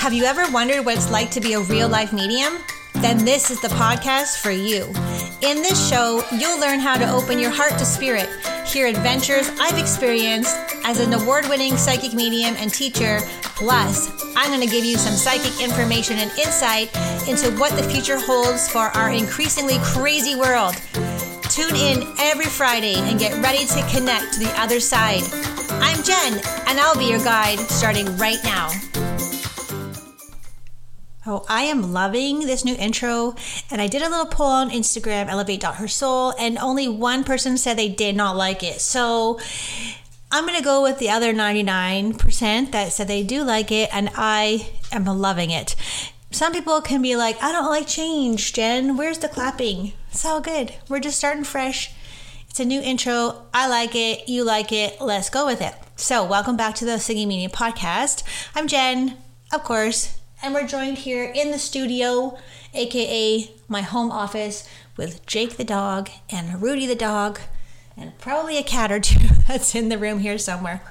Have you ever wondered what it's like to be a real life medium? Then this is the podcast for you. In this show, you'll learn how to open your heart to spirit, hear adventures I've experienced as an award winning psychic medium and teacher. Plus, I'm going to give you some psychic information and insight into what the future holds for our increasingly crazy world. Tune in every Friday and get ready to connect to the other side. I'm Jen, and I'll be your guide starting right now. Oh, I am loving this new intro. And I did a little poll on Instagram, elevate.hersoul, and only one person said they did not like it. So I'm going to go with the other 99% that said they do like it, and I am loving it. Some people can be like, I don't like change, Jen. Where's the clapping? It's all good. We're just starting fresh. It's a new intro. I like it. You like it. Let's go with it. So, welcome back to the Singing Media Podcast. I'm Jen, of course, and we're joined here in the studio, aka my home office, with Jake the dog and Rudy the dog, and probably a cat or two that's in the room here somewhere.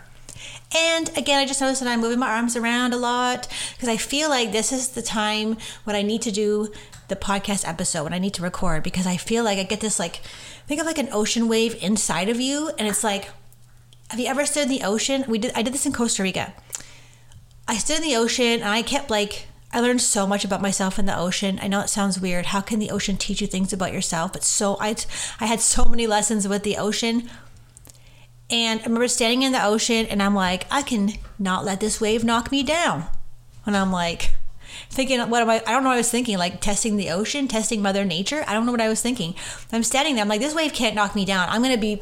And again, I just noticed that I'm moving my arms around a lot because I feel like this is the time when I need to do the podcast episode, when I need to record, because I feel like I get this like, think of like an ocean wave inside of you. And it's like, have you ever stood in the ocean? We did, I did this in Costa Rica. I stood in the ocean and I kept like, I learned so much about myself in the ocean. I know it sounds weird. How can the ocean teach you things about yourself? But so I, I had so many lessons with the ocean. And I remember standing in the ocean and I'm like, I can not let this wave knock me down. And I'm like, thinking, what am I? I don't know what I was thinking, like testing the ocean, testing Mother Nature. I don't know what I was thinking. I'm standing there. I'm like, this wave can't knock me down. I'm going to be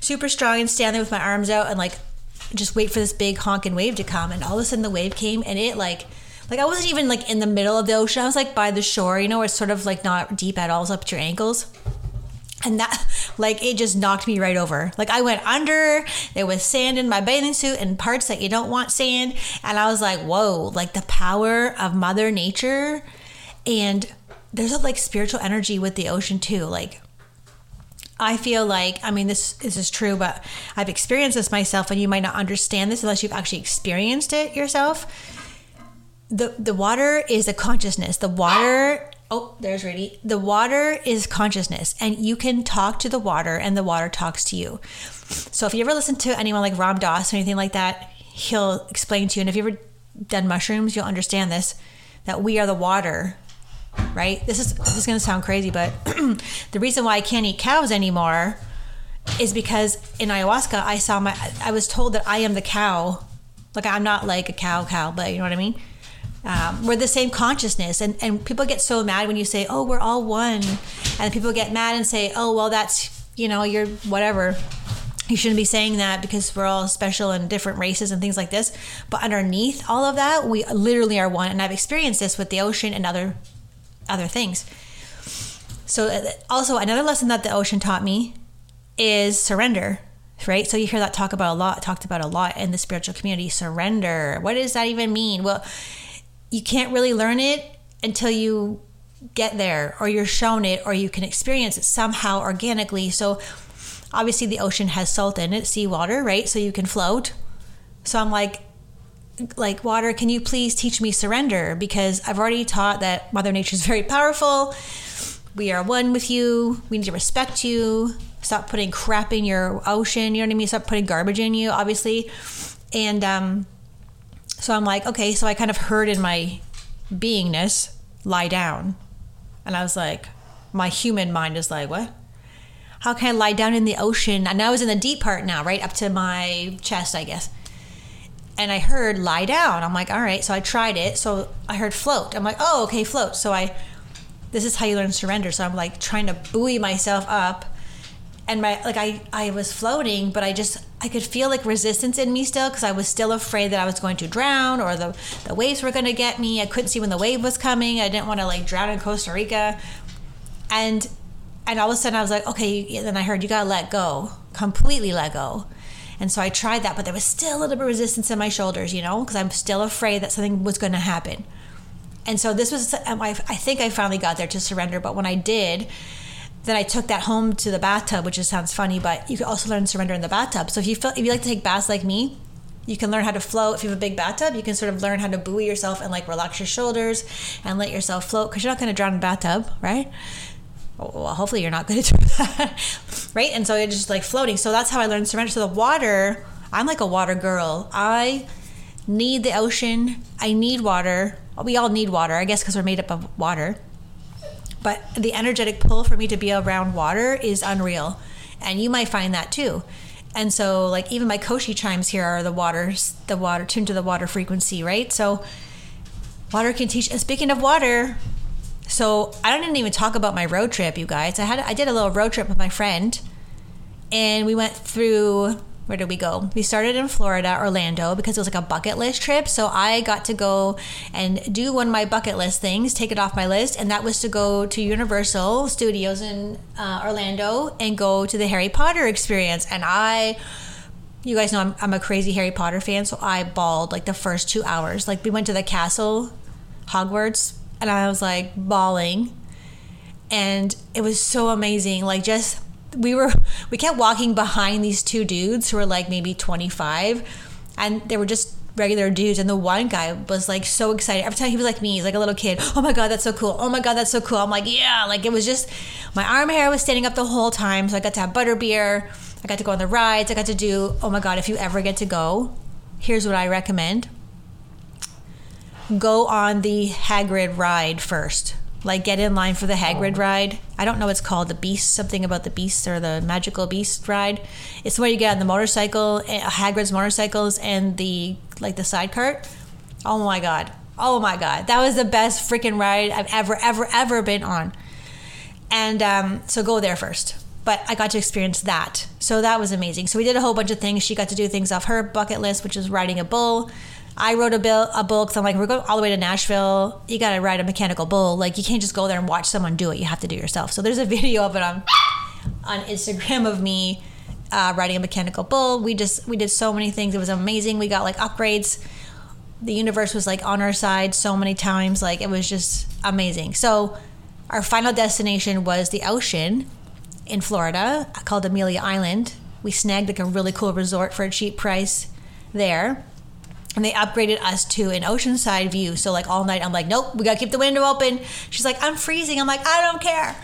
super strong and stand there with my arms out and like just wait for this big honking wave to come. And all of a sudden the wave came and it like, like I wasn't even like in the middle of the ocean. I was like by the shore, you know, where it's sort of like not deep at all, it's up to your ankles. And that like it just knocked me right over. Like i went under. There was sand in my bathing suit and parts that you don't want sand. And i was like whoa like the power of mother nature. And there's a like spiritual energy with the ocean too. Like I feel like, I mean, this, this is true, but I've experienced this myself, and you might not understand this unless you've actually experienced it yourself. The, the water is a consciousness. The water Oh, there's Rudy. The water is consciousness, and you can talk to the water, and the water talks to you. So, if you ever listen to anyone like Ram Dass or anything like that, he'll explain to you. And if you've ever done mushrooms, you'll understand this that we are the water, right? This is this is going to sound crazy, but the reason why I can't eat cows anymore is because in ayahuasca, I saw my, I was told that I am the cow. Like, I'm not like a cow, cow, but you know what I mean? um, we're the same consciousness and, and people get so mad when you say oh we're all one and people get mad and say oh well that's you know you're whatever you shouldn't be saying that because we're all special and different races and things like this but underneath all of that we literally are one and i've experienced this with the ocean and other other things so uh, also another lesson that the ocean taught me is surrender right so you hear that talk about a lot talked about a lot in the spiritual community surrender what does that even mean well you can't really learn it until you get there or you're shown it or you can experience it somehow organically. So obviously the ocean has salt in it, seawater, right? So you can float. So I'm like like water, can you please teach me surrender because I've already taught that mother nature is very powerful. We are one with you. We need to respect you. Stop putting crap in your ocean, you know what I mean? Stop putting garbage in you, obviously. And um so I'm like, okay, so I kind of heard in my beingness, lie down. And I was like, my human mind is like, what? How can I lie down in the ocean? And I was in the deep part now, right up to my chest, I guess. And I heard lie down. I'm like, all right. So I tried it. So I heard float. I'm like, oh, okay, float. So I, this is how you learn surrender. So I'm like trying to buoy myself up and my like I I was floating, but I just I could feel like resistance in me still because I was still afraid that I was going to drown or the the waves were going to get me. I couldn't see when the wave was coming. I didn't want to like drown in Costa Rica, and and all of a sudden I was like, okay. Then I heard you gotta let go, completely let go. And so I tried that, but there was still a little bit of resistance in my shoulders, you know, because I'm still afraid that something was going to happen. And so this was, um, I think I finally got there to surrender. But when I did, then I took that home to the bathtub, which just sounds funny, but you can also learn surrender in the bathtub. So if you feel if you like to take baths like me, You can learn how to float. If you have a big bathtub, you can sort of learn how to buoy yourself and like relax your shoulders and let yourself float because you're not going to drown in a bathtub, right? Well, hopefully you're not going to do that, right? And so it's just like floating. So that's how I learned surrender. So the water, I'm like a water girl. I need the ocean. I need water. We all need water, I guess, because we're made up of water. But the energetic pull for me to be around water is unreal. And you might find that too. And so, like, even my Koshi chimes here are the waters, the water tuned to the water frequency, right? So, water can teach. And speaking of water, so I didn't even talk about my road trip, you guys. I had I did a little road trip with my friend, and we went through where did we go? We started in Florida, Orlando, because it was like a bucket list trip. So I got to go and do one of my bucket list things, take it off my list, and that was to go to Universal Studios in uh, Orlando and go to the Harry Potter experience. And I, you guys know I'm, I'm a crazy Harry Potter fan, so I bawled like the first two hours. Like we went to the castle, Hogwarts, and I was like bawling. And it was so amazing. Like just we were we kept walking behind these two dudes who were like maybe 25 and they were just regular dudes and the one guy was like so excited every time he was like me he's like a little kid oh my god that's so cool oh my god that's so cool i'm like yeah like it was just my arm hair was standing up the whole time so i got to have butter beer i got to go on the rides i got to do oh my god if you ever get to go here's what i recommend go on the hagrid ride first like get in line for the Hagrid ride. I don't know what it's called, the Beast, something about the Beast or the Magical Beast ride. It's where you get on the motorcycle, eh, Hagrid's motorcycles, and the like the side cart. Oh my god! Oh my god! That was the best freaking ride I've ever, ever, ever been on. And um, so go there first. But I got to experience that, so that was amazing. So we did a whole bunch of things. She got to do things off her bucket list, which is riding a bull. I wrote a bill a bull because I'm like, we're going all the way to Nashville. You got to ride a mechanical bull. Like you can't just go there and watch someone do it. You have to do it yourself. So there's a video of it on on Instagram of me uh, riding a mechanical bull. We just we did so many things. It was amazing. We got like upgrades. The universe was like on our side so many times. Like it was just amazing. So our final destination was the ocean in Florida called Amelia Island. We snagged like a really cool resort for a cheap price there and they upgraded us to an oceanside view. So like all night, I'm like, nope, we gotta keep the window open. She's like, I'm freezing. I'm like, I don't care.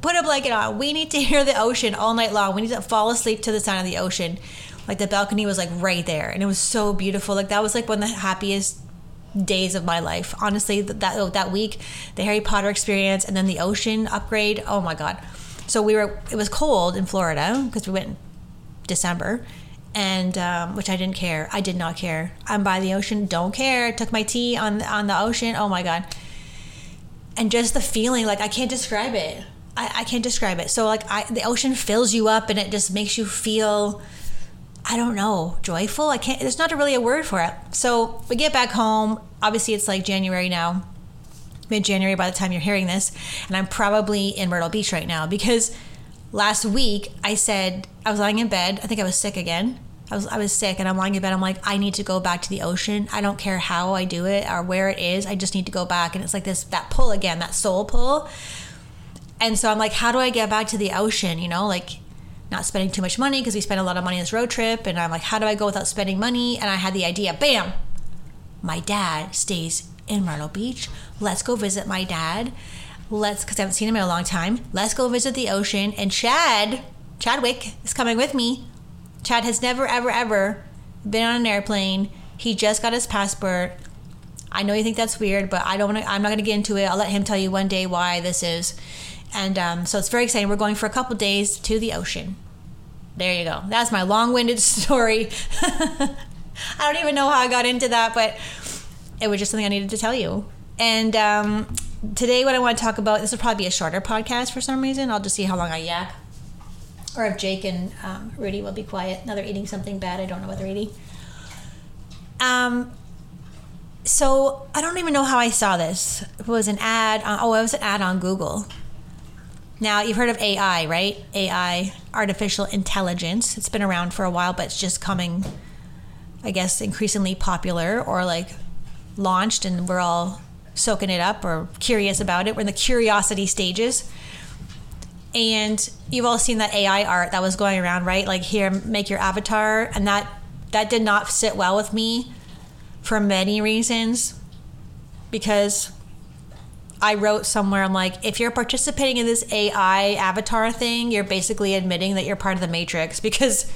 Put a blanket on. We need to hear the ocean all night long. We need to fall asleep to the sound of the ocean. Like the balcony was like right there, and it was so beautiful. Like that was like one of the happiest days of my life. Honestly, that oh, that week, the Harry Potter experience, and then the ocean upgrade. Oh my god. So we were. It was cold in Florida because we went December and um, which I didn't care. I did not care. I'm by the ocean, don't care. Took my tea on on the ocean. Oh my god! And just the feeling, like I can't describe it. I, I can't describe it. So like I, the ocean fills you up, and it just makes you feel. I don't know, joyful. I can't. There's not really a word for it. So we get back home. Obviously, it's like January now, mid January by the time you're hearing this, and I'm probably in Myrtle Beach right now because last week I said I was lying in bed. I think I was sick again. I was I was sick and I'm lying in bed. I'm like, I need to go back to the ocean. I don't care how I do it or where it is. I just need to go back. And it's like this that pull again, that soul pull. And so I'm like, how do I get back to the ocean? You know, like not spending too much money because we spent a lot of money on this road trip. And I'm like, how do I go without spending money? And I had the idea, bam, my dad stays in Myrtle Beach. Let's go visit my dad let's because I haven't seen him in a long time. Let's go visit the ocean. And Chad, Chadwick, is coming with me. Chad has never, ever, ever been on an airplane. He just got his passport. I know you think that's weird, but I don't want to. I'm not going to get into it. I'll let him tell you one day why this is. And um, so it's very exciting. We're going for a couple days to the ocean. There you go. That's my long-winded story. I don't even know how I got into that, but it was just something I needed to tell you. And um, today what I want to talk about this will probably be a shorter podcast for some reason. I'll just see how long I yak. Or if Jake and um, Rudy will be quiet. Now they're eating something bad. I don't know what they're eating. Um, so I don't even know how I saw this. It was an ad. On, oh, it was an ad on Google. Now you've heard of AI, right? AI, artificial intelligence. It's been around for a while, but it's just coming, I guess, increasingly popular or like launched, and we're all soaking it up or curious about it. We're in the curiosity stages. And you've all seen that AI art that was going around, right? Like here, make your avatar, and that that did not sit well with me for many reasons because I wrote somewhere, I'm like, if you're participating in this AI avatar thing, you're basically admitting that you're part of the matrix because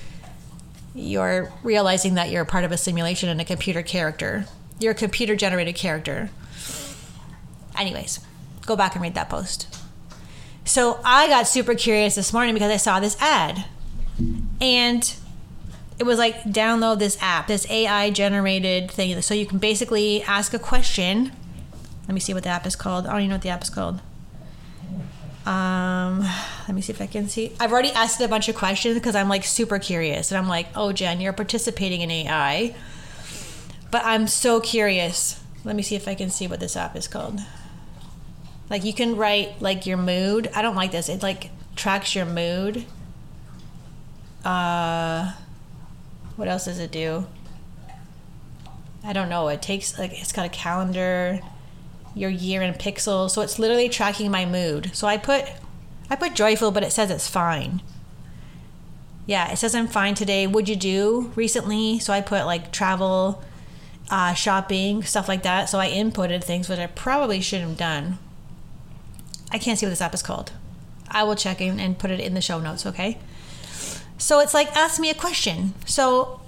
you're realizing that you're part of a simulation and a computer character. You're a computer generated character. Anyways, go back and read that post. So I got super curious this morning because I saw this ad. And it was like download this app, this AI generated thing. So you can basically ask a question. Let me see what the app is called. I don't even know what the app is called. Um, let me see if I can see. I've already asked a bunch of questions because I'm like super curious, and I'm like, oh, Jen, you're participating in AI, but I'm so curious. Let me see if I can see what this app is called. Like you can write like your mood. I don't like this. It like tracks your mood. Uh, what else does it do? I don't know. It takes like it's got a calendar, your year in pixels, so it's literally tracking my mood. So I put I put joyful, but it says it's fine. Yeah, it says I'm fine today. Would you do recently? So I put like travel, uh, shopping, stuff like that. So I inputted things which I probably shouldn't have done. I can't see what this app is called. I will check in and put it in the show notes, okay? So it's like, ask me a question. So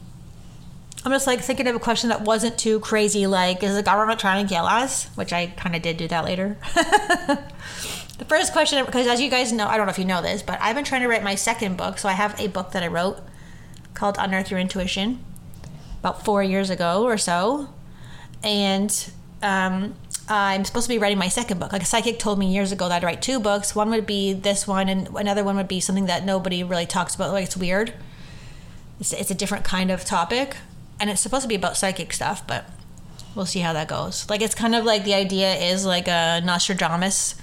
I'm just like thinking of a question that wasn't too crazy, like, is the government trying to kill us? Which I kind of did do that later. the first question, because as you guys know, I don't know if you know this, but I've been trying to write my second book. So I have a book that I wrote called Unearth Your Intuition about four years ago or so. And um, I'm supposed to be writing my second book. Like a psychic told me years ago that I'd write two books. One would be this one, and another one would be something that nobody really talks about. Like it's weird. It's, it's a different kind of topic, and it's supposed to be about psychic stuff, but we'll see how that goes. Like it's kind of like the idea is like a Nostradamus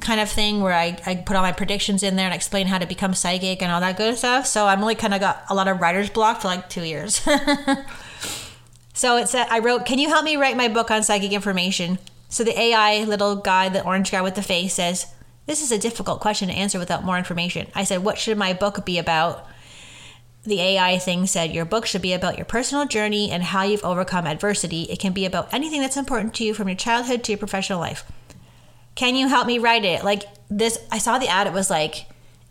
kind of thing where I, I put all my predictions in there and explain how to become psychic and all that good stuff. So I'm only kind of got a lot of writer's block for like two years. So it said, I wrote, Can you help me write my book on psychic information? So the AI little guy, the orange guy with the face, says, This is a difficult question to answer without more information. I said, What should my book be about? The AI thing said, Your book should be about your personal journey and how you've overcome adversity. It can be about anything that's important to you from your childhood to your professional life. Can you help me write it? Like this, I saw the ad, it was like,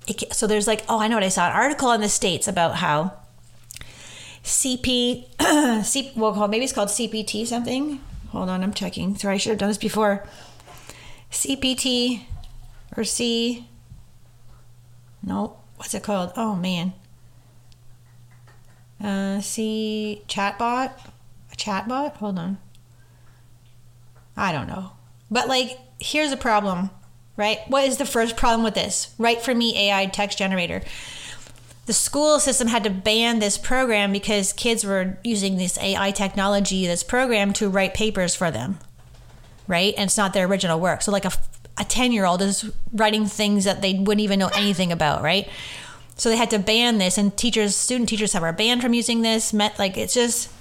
it, so there's like, oh, I know what I saw an article in the States about how CP, C, well, maybe it's called CPT something. Hold on, I'm checking. Sorry, I should have done this before. CPT or C. No, what's it called? Oh man. Uh, C chatbot, a chatbot. Hold on. I don't know, but like, here's a problem, right? What is the first problem with this? Write for me AI text generator the school system had to ban this program because kids were using this AI technology, this program, to write papers for them, right? And it's not their original work. So, like a, a 10 year old is writing things that they wouldn't even know anything about, right? So, they had to ban this, and teachers, student teachers have are banned from using this. Met, like, it's just,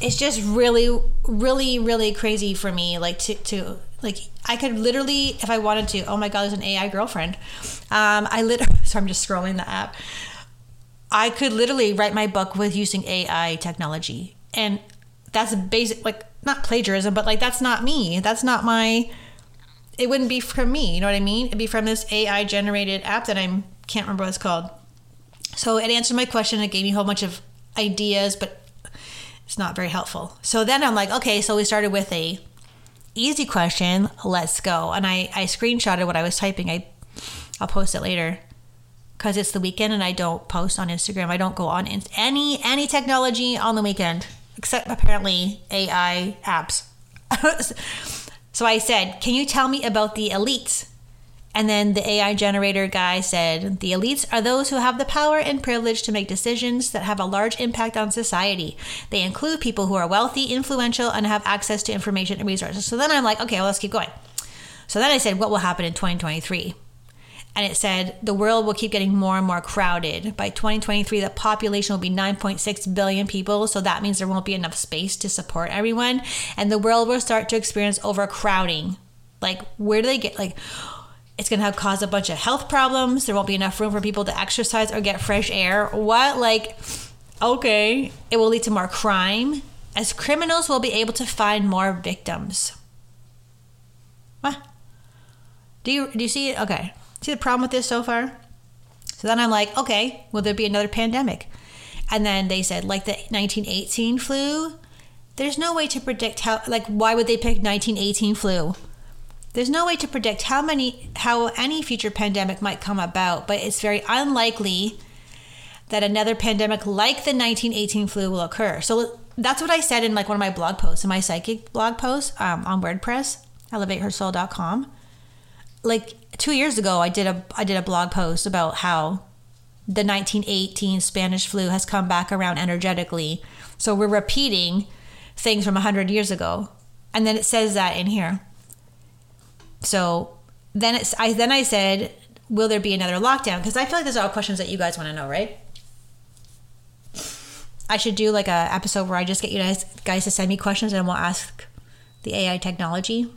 it's just really, really, really crazy for me, like, to, to, like I could literally, if I wanted to. Oh my God, there's an AI girlfriend. Um, I literally, so I'm just scrolling the app. I could literally write my book with using AI technology. And that's basic, like, not plagiarism, but like, that's not me. That's not my, it wouldn't be from me. You know what I mean? It'd be from this AI generated app that I can't remember what it's called. So it answered my question. It gave me a whole bunch of ideas, but it's not very helpful. So then I'm like, okay, so we started with a easy question. Let's go. And I, I screenshotted what I was typing. I, I'll post it later because it's the weekend and I don't post on Instagram. I don't go on in- any any technology on the weekend except apparently AI apps. so I said, "Can you tell me about the elites?" And then the AI generator guy said, The elites are those who have the power and privilege to make decisions that have a large impact on society. They include people who are wealthy, influential, and have access to information and resources. So then I'm like, okay, well, let's keep going. So then I said, What will happen in 2023? And it said the world will keep getting more and more crowded. By 2023, the population will be 9.6 billion people, so that means there won't be enough space to support everyone, and the world will start to experience overcrowding. Like, where do they get like? It's gonna have cause a bunch of health problems. There won't be enough room for people to exercise or get fresh air. What like? Okay. It will lead to more crime, as criminals will be able to find more victims. What? Do you do you see it? Okay. See the problem with this so far? So then I'm like, okay, will there be another pandemic? And then they said, like the 1918 flu, there's no way to predict how, like, why would they pick 1918 flu? There's no way to predict how many, how any future pandemic might come about, but it's very unlikely that another pandemic like the 1918 flu will occur. So that's what I said in like one of my blog posts, in my psychic blog post um, on WordPress, elevatehersoul.com. Like two years ago, I did a I did a blog post about how the 1918 Spanish flu has come back around energetically. So we're repeating things from 100 years ago. And then it says that in here. So then it's I then I said, will there be another lockdown? Because I feel like those are all questions that you guys want to know, right? I should do like a episode where I just get you guys guys to send me questions and we'll ask the AI technology.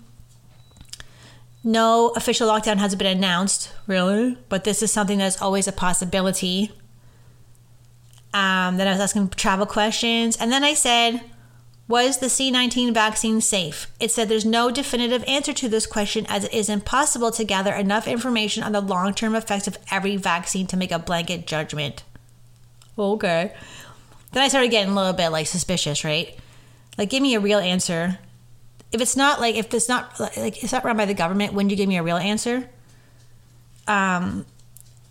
No official lockdown has been announced, really, but this is something that's always a possibility. Um, then I was asking travel questions, and then I said, Was the C19 vaccine safe? It said there's no definitive answer to this question as it is impossible to gather enough information on the long term effects of every vaccine to make a blanket judgment. Okay. Then I started getting a little bit like suspicious, right? Like, give me a real answer. If it's not like, if it's not like, it's not run by the government, when do you give me a real answer? Um,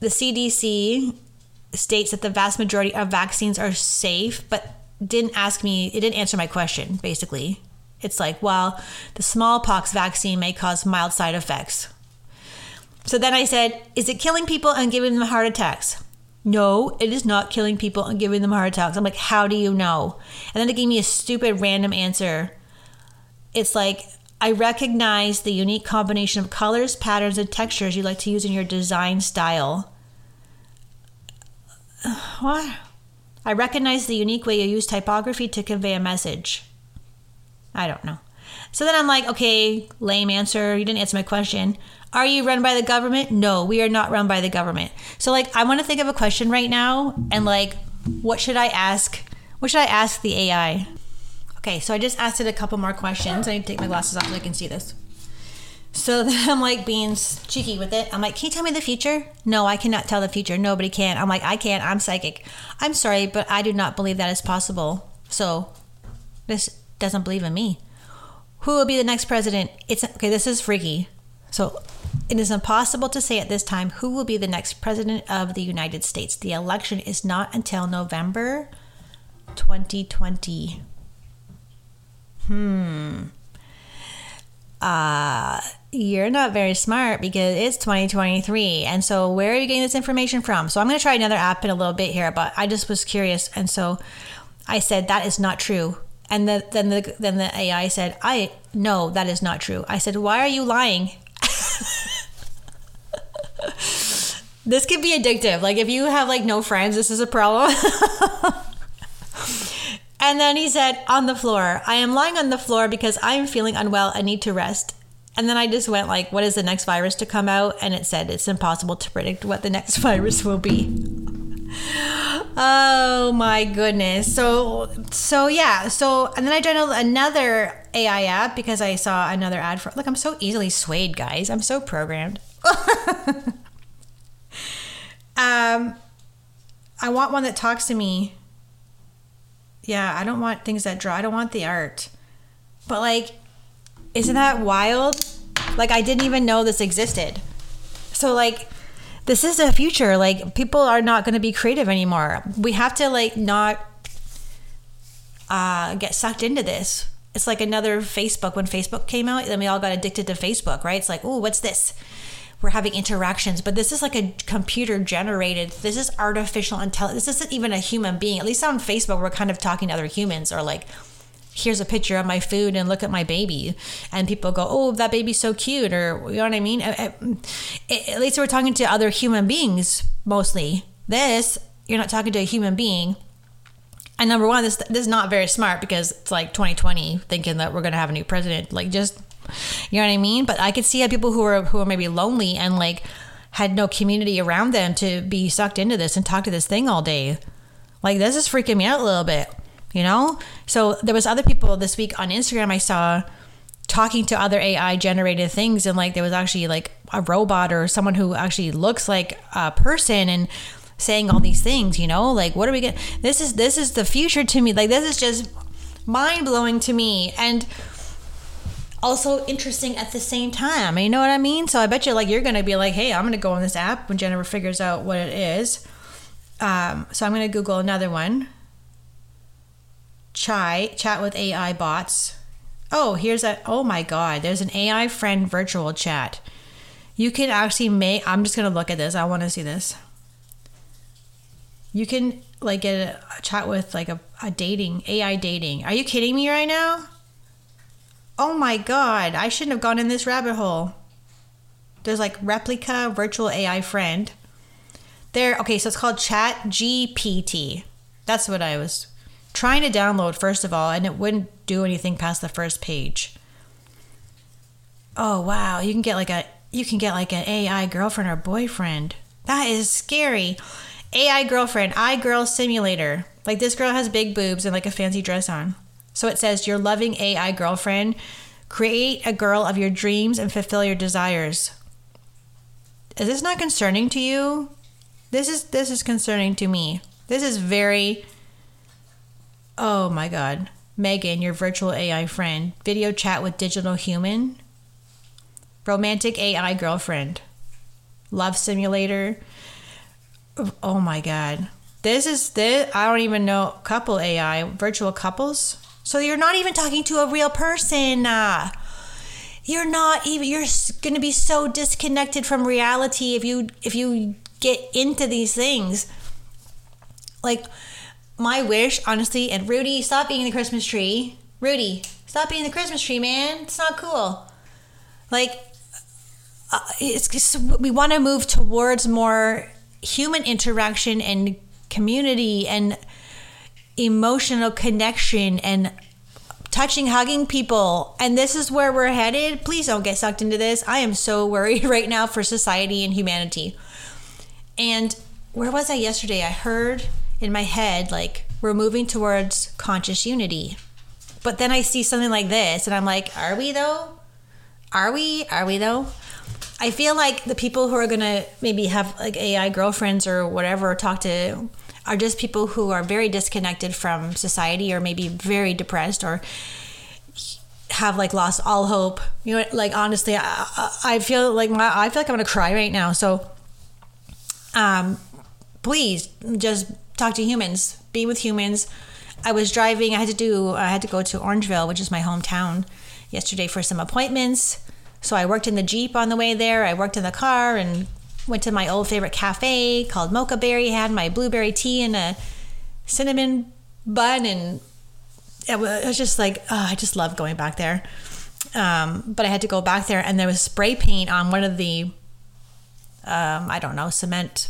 the CDC states that the vast majority of vaccines are safe, but didn't ask me, it didn't answer my question, basically. It's like, well, the smallpox vaccine may cause mild side effects. So then I said, is it killing people and giving them heart attacks? No, it is not killing people and giving them heart attacks. I'm like, how do you know? And then they gave me a stupid random answer. It's like, I recognize the unique combination of colors, patterns, and textures you like to use in your design style. What? I recognize the unique way you use typography to convey a message. I don't know. So then I'm like, okay, lame answer. You didn't answer my question. Are you run by the government? No, we are not run by the government. So like I want to think of a question right now and like what should I ask? What should I ask the AI? Okay, so I just asked it a couple more questions. I need to take my glasses off so I can see this. So then I'm like being cheeky with it. I'm like, can you tell me the future? No, I cannot tell the future. Nobody can. I'm like, I can't. I'm psychic. I'm sorry, but I do not believe that is possible. So this doesn't believe in me. Who will be the next president? It's okay. This is freaky. So it is impossible to say at this time who will be the next president of the United States. The election is not until November 2020. Hmm. Uh, you're not very smart because it's 2023. And so, where are you getting this information from? So, I'm going to try another app in a little bit here, but I just was curious. And so, I said, that is not true. And the, then the then the AI said, "I no, that is not true." I said, "Why are you lying?" this could be addictive. Like if you have like no friends, this is a problem. and then he said, "On the floor. I am lying on the floor because I am feeling unwell and need to rest." And then I just went like, "What is the next virus to come out?" And it said it's impossible to predict what the next virus will be. Oh my goodness. So so yeah. So and then I downloaded another AI app because I saw another ad for look, I'm so easily swayed, guys. I'm so programmed. um I want one that talks to me. Yeah, I don't want things that draw. I don't want the art. But like isn't that wild? Like I didn't even know this existed. So like this is the future. Like people are not going to be creative anymore. We have to like not uh, get sucked into this. It's like another Facebook when Facebook came out. Then we all got addicted to Facebook, right? It's like, oh, what's this? We're having interactions, but this is like a computer generated. This is artificial intelligence. This isn't even a human being. At least on Facebook, we're kind of talking to other humans or like here's a picture of my food and look at my baby and people go oh that baby's so cute or you know what i mean at, least we're talking to other human beings mostly this you're not talking to a human being and number one this, this is not very smart because it's like 2020 thinking that we're going to have a new president like just you know what i mean but i could see people who are who are maybe lonely and like had no community around them to be sucked into this and talk to this thing all day Like this is freaking me out a little bit, you know? So there was other people this week on Instagram I saw talking to other AI generated things and like there was actually like a robot or someone who actually looks like a person and saying all these things, you know? Like what are we to This is this is the future to me. Like this is just mind-blowing to me and also interesting at the same time. You know what I mean? So I bet you like you're to be like, "Hey, I'm to go on this app when Jennifer figures out what it is." Um, so I'm to Google another one. Chai, chat with AI bots. Oh, here's a, oh my God, there's an AI friend virtual chat. You can actually make, I'm just to look at this. I want to see this. You can like get a, a chat with like a, a dating, AI dating. Are you kidding me right now? Oh my God, I shouldn't have gone in this rabbit hole. There's like Replika virtual AI friend. There, okay, so it's called Chat GPT. That's what I was trying to download first of all, and it wouldn't do anything past the first page. Oh wow, you can get like a you can get like an AI girlfriend or boyfriend. That is scary. AI girlfriend, I girl simulator. Like this girl has big boobs and like a fancy dress on. So it says your loving AI girlfriend, create a girl of your dreams and fulfill your desires. Is this not concerning to you? This is this is concerning to me. This is very Oh my god. Megan, your virtual AI friend. Video chat with digital human. Romantic AI girlfriend. Love simulator. Oh my god. This is this I don't even know couple AI, virtual couples. So you're not even talking to a real person. Uh, you're not even you're going to be so disconnected from reality if you if you get into these things. Like my wish, honestly, and Rudy, stop being the Christmas tree. Rudy, stop being the Christmas tree, man. It's not cool. Like, uh, it's, it's we want to move towards more human interaction and community and emotional connection and touching, hugging people. And this is where we're headed. Please don't get sucked into this. I am so worried right now for society and humanity. And where was I yesterday? I heard in my head, like, we're moving towards conscious unity. But then I see something like this and I'm like, are we though? Are we? Are we though? I feel like the people who are going to maybe have like AI girlfriends or whatever talk to are just people who are very disconnected from society or maybe very depressed or have like lost all hope. You know, like honestly, I, I feel like my, I feel like I'm gonna cry right now. So, um, please just talk to humans, be with humans. I was driving. I had to do. I had to go to Orangeville, which is my hometown, yesterday for some appointments. So I worked in the jeep on the way there. I worked in the car and went to my old favorite cafe called Mocha Berry. Had my blueberry tea and a cinnamon bun, and it was just like oh, I just love going back there. Um, but I had to go back there, and there was spray paint on one of the um, I don't know cement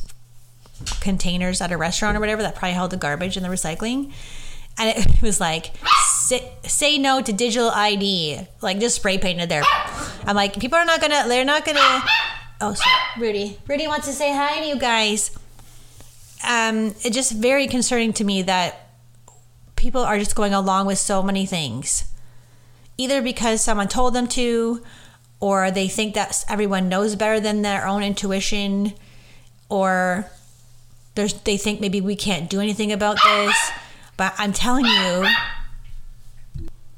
containers at a restaurant or whatever that probably held the garbage and the recycling. And it was like, say, say no to digital ID, like just spray painted there. I'm like, people are not gonna, they're not gonna. Oh, sorry, Rudy. Rudy wants to say hi to you guys. Um, it's just very concerning to me that people are just going along with so many things, either because someone told them to, or they think that everyone knows better than their own intuition, or they think maybe we can't do anything about this. But I'm telling you.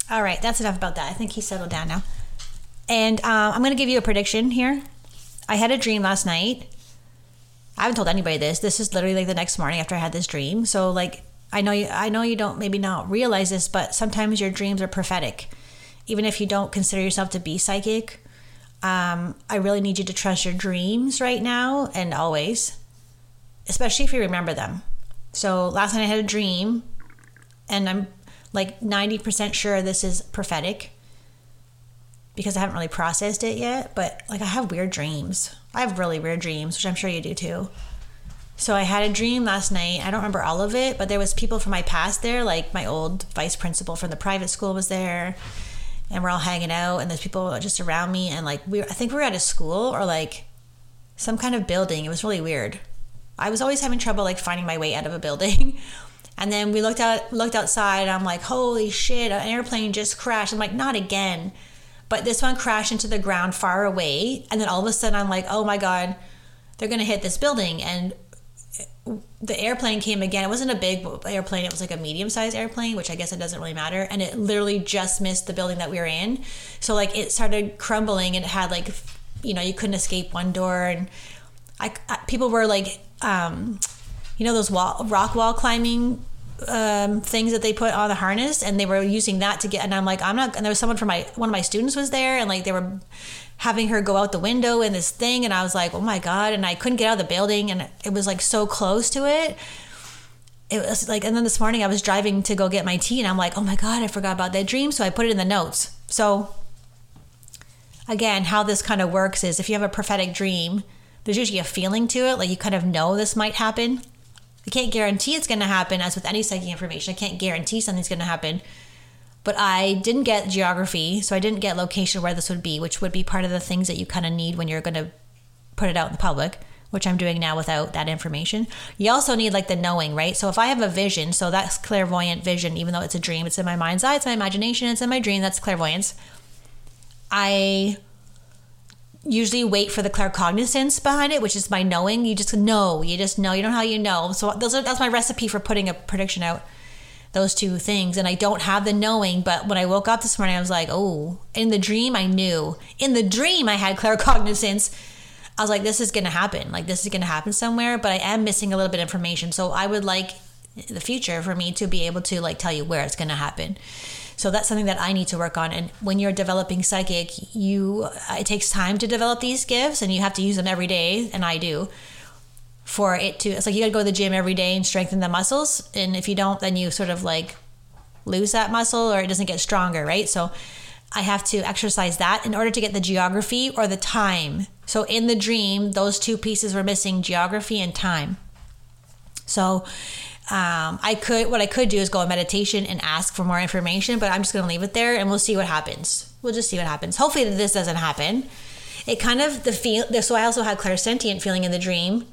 All right, that's enough about that. I think he's settled down now. And um, I'm going to give you a prediction here. I had a dream last night. I haven't told anybody this. This is literally like the next morning after I had this dream. So like I know you I know you don't maybe not realize this, but sometimes your dreams are prophetic. Even if you don't consider yourself to be psychic, um, I really need you to trust your dreams right now and always especially if you remember them. So last night I had a dream, and I'm like 90% sure this is prophetic because I haven't really processed it yet. But like, I have weird dreams. I have really weird dreams, which I'm sure you do too. So I had a dream last night. I don't remember all of it, but there was people from my past there, like my old vice principal from the private school was there, and we're all hanging out, and there's people just around me, and like we, I think we were at a school or like some kind of building. It was really weird. I was always having trouble like finding my way out of a building. And then we looked out looked outside. I'm like, holy shit, an airplane just crashed. I'm like, not again. But this one crashed into the ground far away. And then all of a sudden I'm like, oh my God, they're gonna hit this building. And the airplane came again. It wasn't a big airplane, it was like a medium sized airplane, which I guess it doesn't really matter. And it literally just missed the building that we were in. So like it started crumbling and it had like you know, you couldn't escape one door and I, I people were like um you know those wall rock wall climbing um, things that they put on the harness and they were using that to get and I'm like I'm not and there was someone from my one of my students was there and like they were having her go out the window in this thing and I was like oh my god and I couldn't get out of the building and it was like so close to it. It was like and then this morning I was driving to go get my tea and I'm like oh my god I forgot about that dream so I put it in the notes. So again how this kind of works is if you have a prophetic dream there's usually a feeling to it like you kind of know this might happen I can't guarantee it's going to happen, as with any psychic information. I can't guarantee something's going to happen. But I didn't get geography, so I didn't get location where this would be, which would be part of the things that you kind of need when you're going to put it out in the public, which I'm doing now without that information. You also need like the knowing, right? So if I have a vision, so that's clairvoyant vision, even though it's a dream, it's in my mind's eye, it's my imagination, it's in my dream, that's clairvoyance. I usually wait for the claircognizance behind it, which is my knowing. You just know. You just know. You don't know how you know. So those are that's my recipe for putting a prediction out. Those two things, and I don't have the knowing. But when I woke up this morning, I was like, oh. In the dream, I knew. In the dream, I had claircognizance. I was like, this is gonna happen. Like this is gonna happen somewhere. But I am missing a little bit of information. So I would like the future for me to be able to like tell you where it's gonna happen. So that's something that I need to work on. And when you're developing psychic, you it takes time to develop these gifts, and you have to use them every day, and I do. For it to, it's like you got to go to the gym every day and strengthen the muscles, and if you don't, then you sort of like lose that muscle or it doesn't get stronger, right? So I have to exercise that in order to get the geography or the time. So in the dream, those two pieces were missing geography and time. So um, I could what I could do is go on meditation and ask for more information, but I'm just gonna leave it there and we'll see what happens. We'll just see what happens. Hopefully this doesn't happen. It kind of the feel so I also had clairsentient feeling in the dream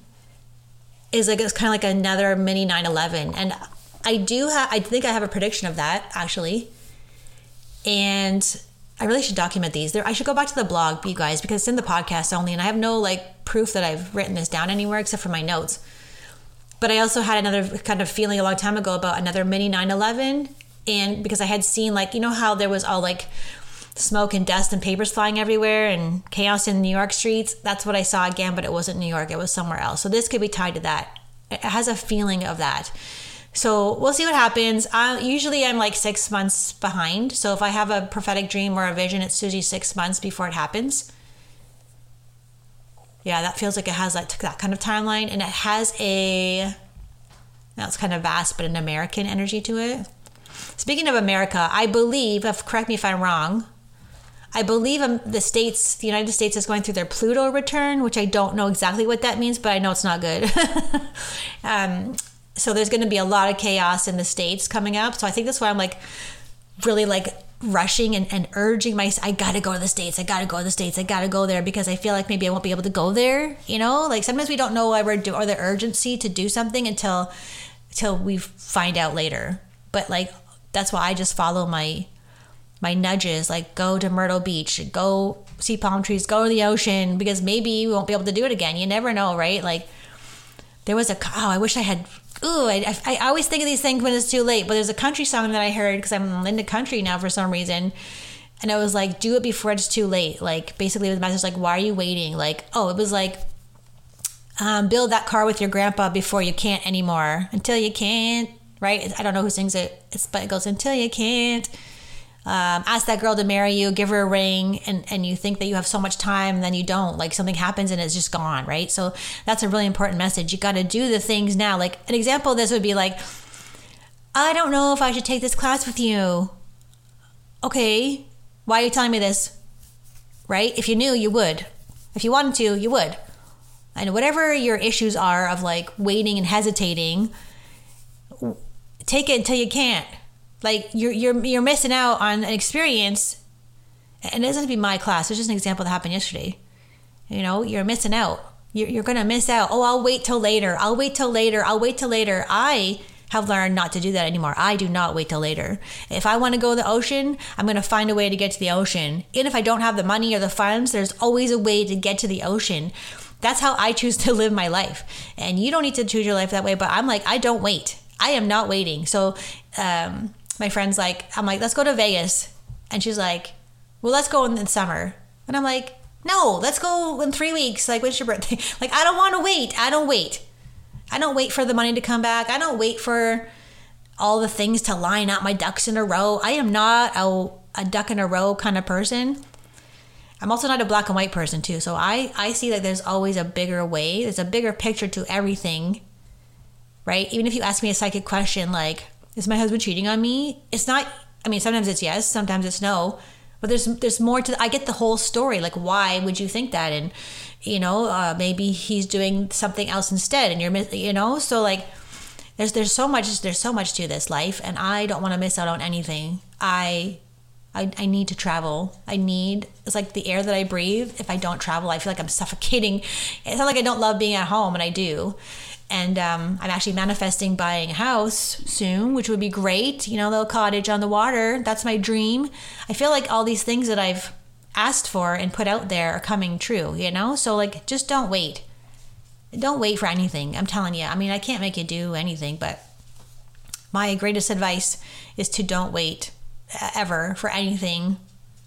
is like it's kind of like another mini 9-11 and I do have I think I have a prediction of that actually. And I really should document these. There, I should go back to the blog, you guys, because it's in the podcast only, and I have no like proof that I've written this down anywhere except for my notes. But I also had another kind of feeling a long time ago about another mini 9/11, and because I had seen like you know how there was all like smoke and dust and papers flying everywhere and chaos in New York streets. That's what I saw again, but it wasn't New York. It was somewhere else. So this could be tied to that. It has a feeling of that. So we'll see what happens. I, usually I'm like six months behind. So if I have a prophetic dream or a vision, it's usually six months before it happens yeah, that feels like it has that that kind of timeline, and it has a that's kind of vast, but an American energy to it. Speaking of America, I believe, if correct me if I'm wrong, I believe um, the states, the United States, is going through their Pluto return, which I don't know exactly what that means, but I know it's not good. um, so there's going to be a lot of chaos in the states coming up. So I think that's why I'm like really like rushing and, and urging myself, I gotta go to the States, I gotta go to the States, I gotta go there because I feel like maybe I won't be able to go there. You know, like sometimes we don't know why we're doing or the urgency to do something until until we find out later. But like that's why I just follow my my nudges, like go to Myrtle Beach, go see palm trees, go to the ocean, because maybe we won't be able to do it again. You never know, right? Like there was a oh, I wish I had ooh, I, I, always think of these things when it's too late. But there's a country song that I heard because I'm into country now for some reason. And I was like, do it before it's too late. Like, basically, the message like, why are you waiting? Like, oh, it was like, um, build that car with your grandpa before you can't anymore. Until you can't, right? I don't know who sings it, but it goes, until you can't um, ask that girl to marry you, give her a ring, and, and you think that you have so much time, and then you don't. Like something happens and it's just gone, right? So that's a really important message. You got to do the things now. Like an example of this would be like, I don't know if I should take this class with you. Okay, why are you telling me this? Right? If you knew, you would. If you wanted to, you would. And whatever your issues are of like waiting and hesitating, take it until you can't like you're you're you're missing out on an experience. And it doesn't have to be my class. It's just an example that happened yesterday. You know, you're missing out. You're, you're gonna miss out. Oh, I'll wait till later. I'll wait till later. I'll wait till later. I have learned not to do that anymore. I do not wait till later. If I want to go to the ocean, I'm going to find a way to get to the ocean. Even if I don't have the money or the funds, there's always a way to get to the ocean. That's how I choose to live my life. And you don't need to choose your life that way, but I'm like, I don't wait. I am not waiting. So, um, my friend's like, I'm like, let's go to Vegas. And she's like, well, let's go in the summer. And I'm like, no, let's go in three weeks. Like, when's your birthday? Like, I don't want to wait. I don't wait. I don't wait for the money to come back. I don't wait for all the things to line up my ducks in a row. I am not a, a duck in a row kind of person. I'm also not a black and white person too. So I, I see that there's always a bigger way. There's a bigger picture to everything. Right? Even if you ask me a psychic question like, is my husband cheating on me? It's not I mean, sometimes it's yes, sometimes it's no. But there's there's more to I get the whole story. Like why would you think that? And you know, uh, maybe he's doing something else instead and you're you know, so like there's there's so much there's so much to this life and I don't want to miss out on anything. I I, I need to travel. I need it's like the air that I breathe. If I don't travel, I feel like I'm suffocating. It's not like I don't love being at home, and I do. And um, I'm actually manifesting buying a house soon, which would be great. You know, little cottage on the water. That's my dream. I feel like all these things that I've asked for and put out there are coming true. You know, so like just don't wait. Don't wait for anything. I'm telling you. I mean, I can't make you do anything, but my greatest advice is to don't wait ever for anything.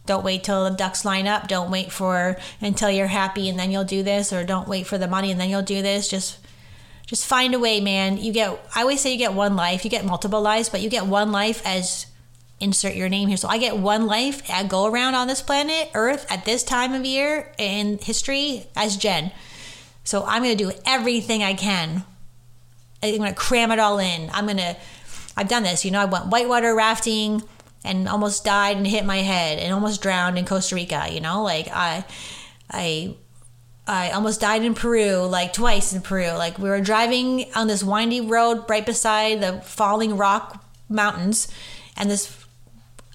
Don't wait till the ducks line up. Don't wait for until you're happy and then you'll do this, or don't wait for the money and then you'll do this. Just just find a way, man. You get I always say you get one life. You get multiple lives, but you get one life as insert your name here. So I get one life. I go around on this planet Earth at this time of year in history as Jen. So I'm going to do everything I can. I'm going to cram it all in. I'm going to I've done this. You know, I went whitewater rafting and almost died and hit my head and almost drowned in Costa Rica, you know? Like I I I almost died in Peru, like twice in Peru. Like we were driving on this windy road right beside the falling rock mountains, and this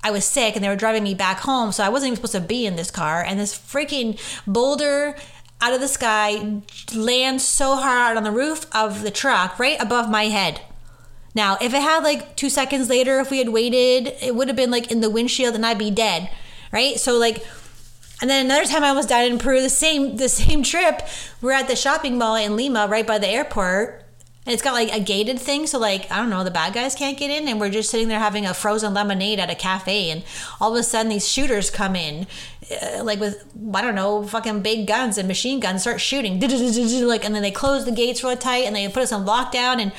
I was sick, and they were driving me back home, so I wasn't even supposed to be in this car. And this freaking boulder out of the sky lands so hard on the roof of the truck, right above my head. Now, if it had like two seconds later, if we had waited, it would have been like in the windshield, and I'd be dead, right? So like and then another time I almost died in Peru, the same the same trip. We're at the shopping mall in Lima, right by the airport. And it's got like a gated thing, so like I don't know, the bad guys can't get in, and we're just sitting there having a frozen lemonade at a cafe, and all of a sudden these shooters come in, uh, like with I don't know, fucking big guns and machine guns, start shooting, like, and then they close the gates real tight, and they put us on lockdown, and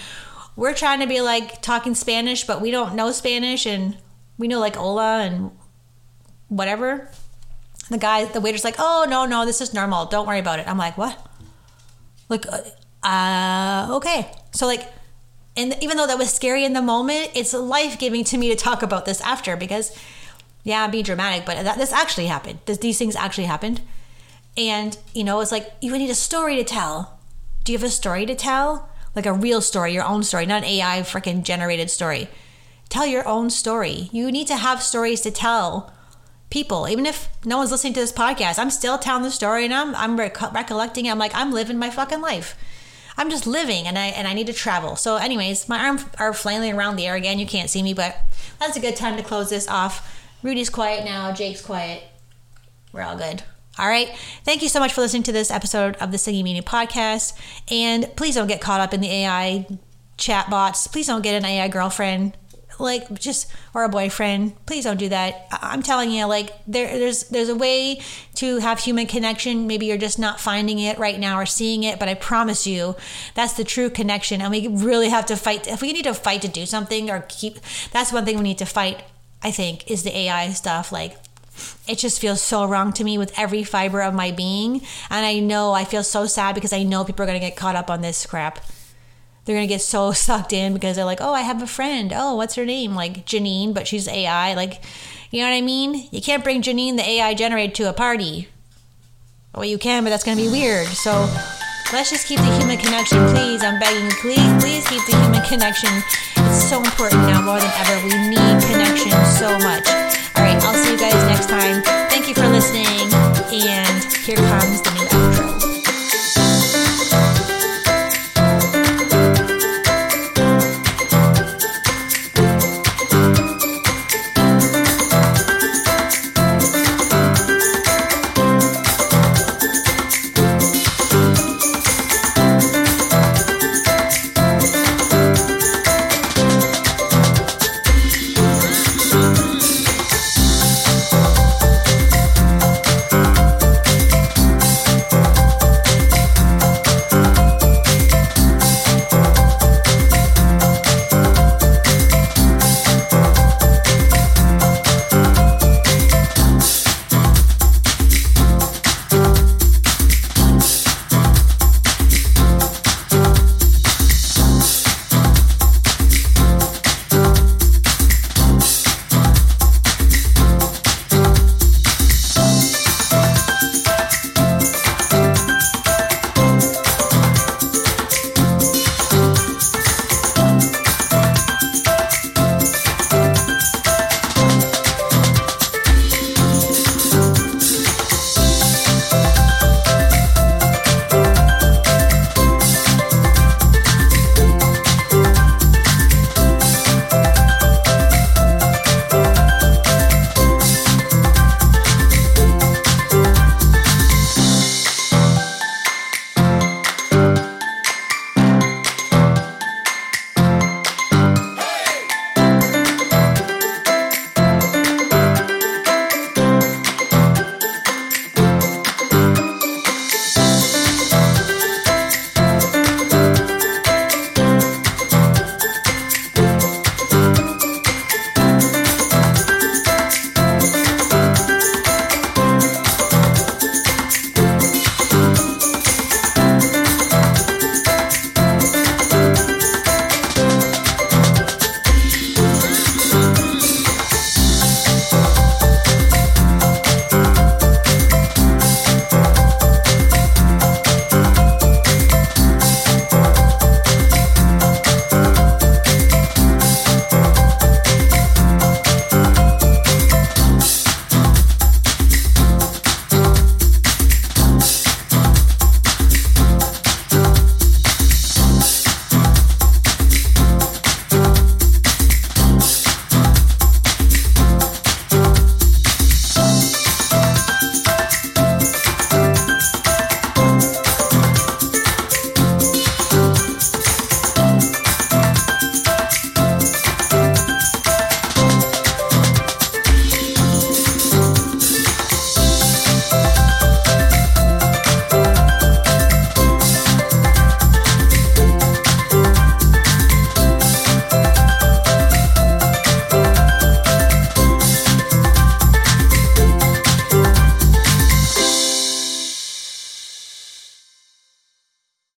we're trying to be like talking Spanish, but we don't know Spanish, and we know like hola and whatever the guy, the waiter's like, "Oh no, no, this is normal. Don't worry about it." I'm like, "What?" Like, uh, uh okay. So like, and even though that was scary in the moment, it's life giving to me to talk about this after because, yeah, I'm being dramatic, but that, this actually happened. This, these things actually happened, and you know, it's like you need a story to tell. Do you have a story to tell? Like a real story, your own story, not an AI freaking generated story. Tell your own story. You need to have stories to tell people. Even if no one's listening to this podcast, I'm still telling the story and I'm I'm rec- recollecting. It. I'm like I'm living my fucking life. I'm just living and I and I need to travel. So, anyways, my arms are flailing around the air again. You can't see me, but that's a good time to close this off. Rudy's quiet now. Jake's quiet. We're all good. All right. Thank you so much for listening to this episode of the Singing Meaning podcast. And please don't get caught up in the AI chat bots. Please don't get an AI girlfriend like just or a boyfriend please don't do that. I'm telling you like there there's there's a way to have human connection. Maybe you're just not finding it right now or seeing it but i promise you that's the true connection. And we really have to fight. If we need to fight to do something or keep that's one thing we need to fight i think is the ai stuff. Like it just feels so wrong to me with every fiber of my being. And i know i feel so sad because i know people are going to get caught up on this crap they're gonna get so sucked in because they're like, oh, I have a friend. Oh, what's her name? Like Janine, but she's AI. Like, you know what I mean? You can't bring Janine, the AI generated, to a party. Well, you can, but that's gonna be weird. So let's just keep the human connection, please. I'm begging, you, please, please keep the human connection. It's so important now more than ever. We need connection so much. All right, I'll see you guys next time. Thank you for listening, and here comes the new outro.